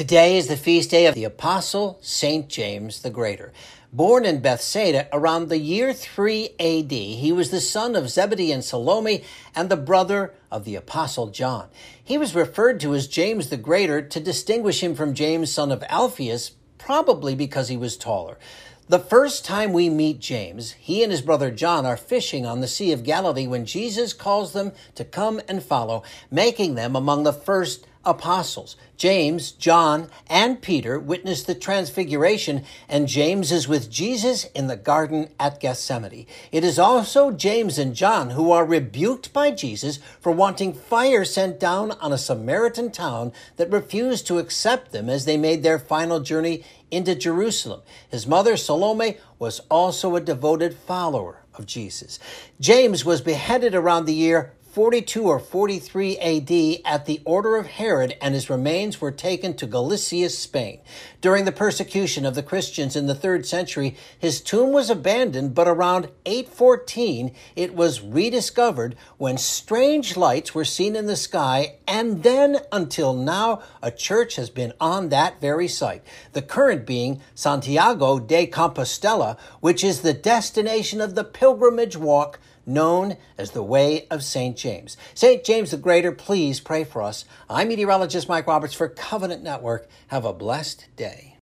Today is the feast day of the Apostle St. James the Greater. Born in Bethsaida around the year 3 AD, he was the son of Zebedee and Salome and the brother of the Apostle John. He was referred to as James the Greater to distinguish him from James, son of Alphaeus, probably because he was taller. The first time we meet James, he and his brother John are fishing on the Sea of Galilee when Jesus calls them to come and follow, making them among the first apostles. James, John, and Peter witnessed the transfiguration, and James is with Jesus in the garden at Gethsemane. It is also James and John who are rebuked by Jesus for wanting fire sent down on a Samaritan town that refused to accept them as they made their final journey into Jerusalem. His mother, Salome, was also a devoted follower of Jesus. James was beheaded around the year 42 or 43 AD at the order of Herod, and his remains were taken to Galicia, Spain. During the persecution of the Christians in the third century, his tomb was abandoned, but around 814 it was rediscovered when strange lights were seen in the sky, and then until now, a church has been on that very site. The current being Santiago de Compostela, which is the destination of the pilgrimage walk known as the Way of St. James. St. James the Greater, please pray for us. I'm meteorologist Mike Roberts for Covenant Network. Have a blessed day.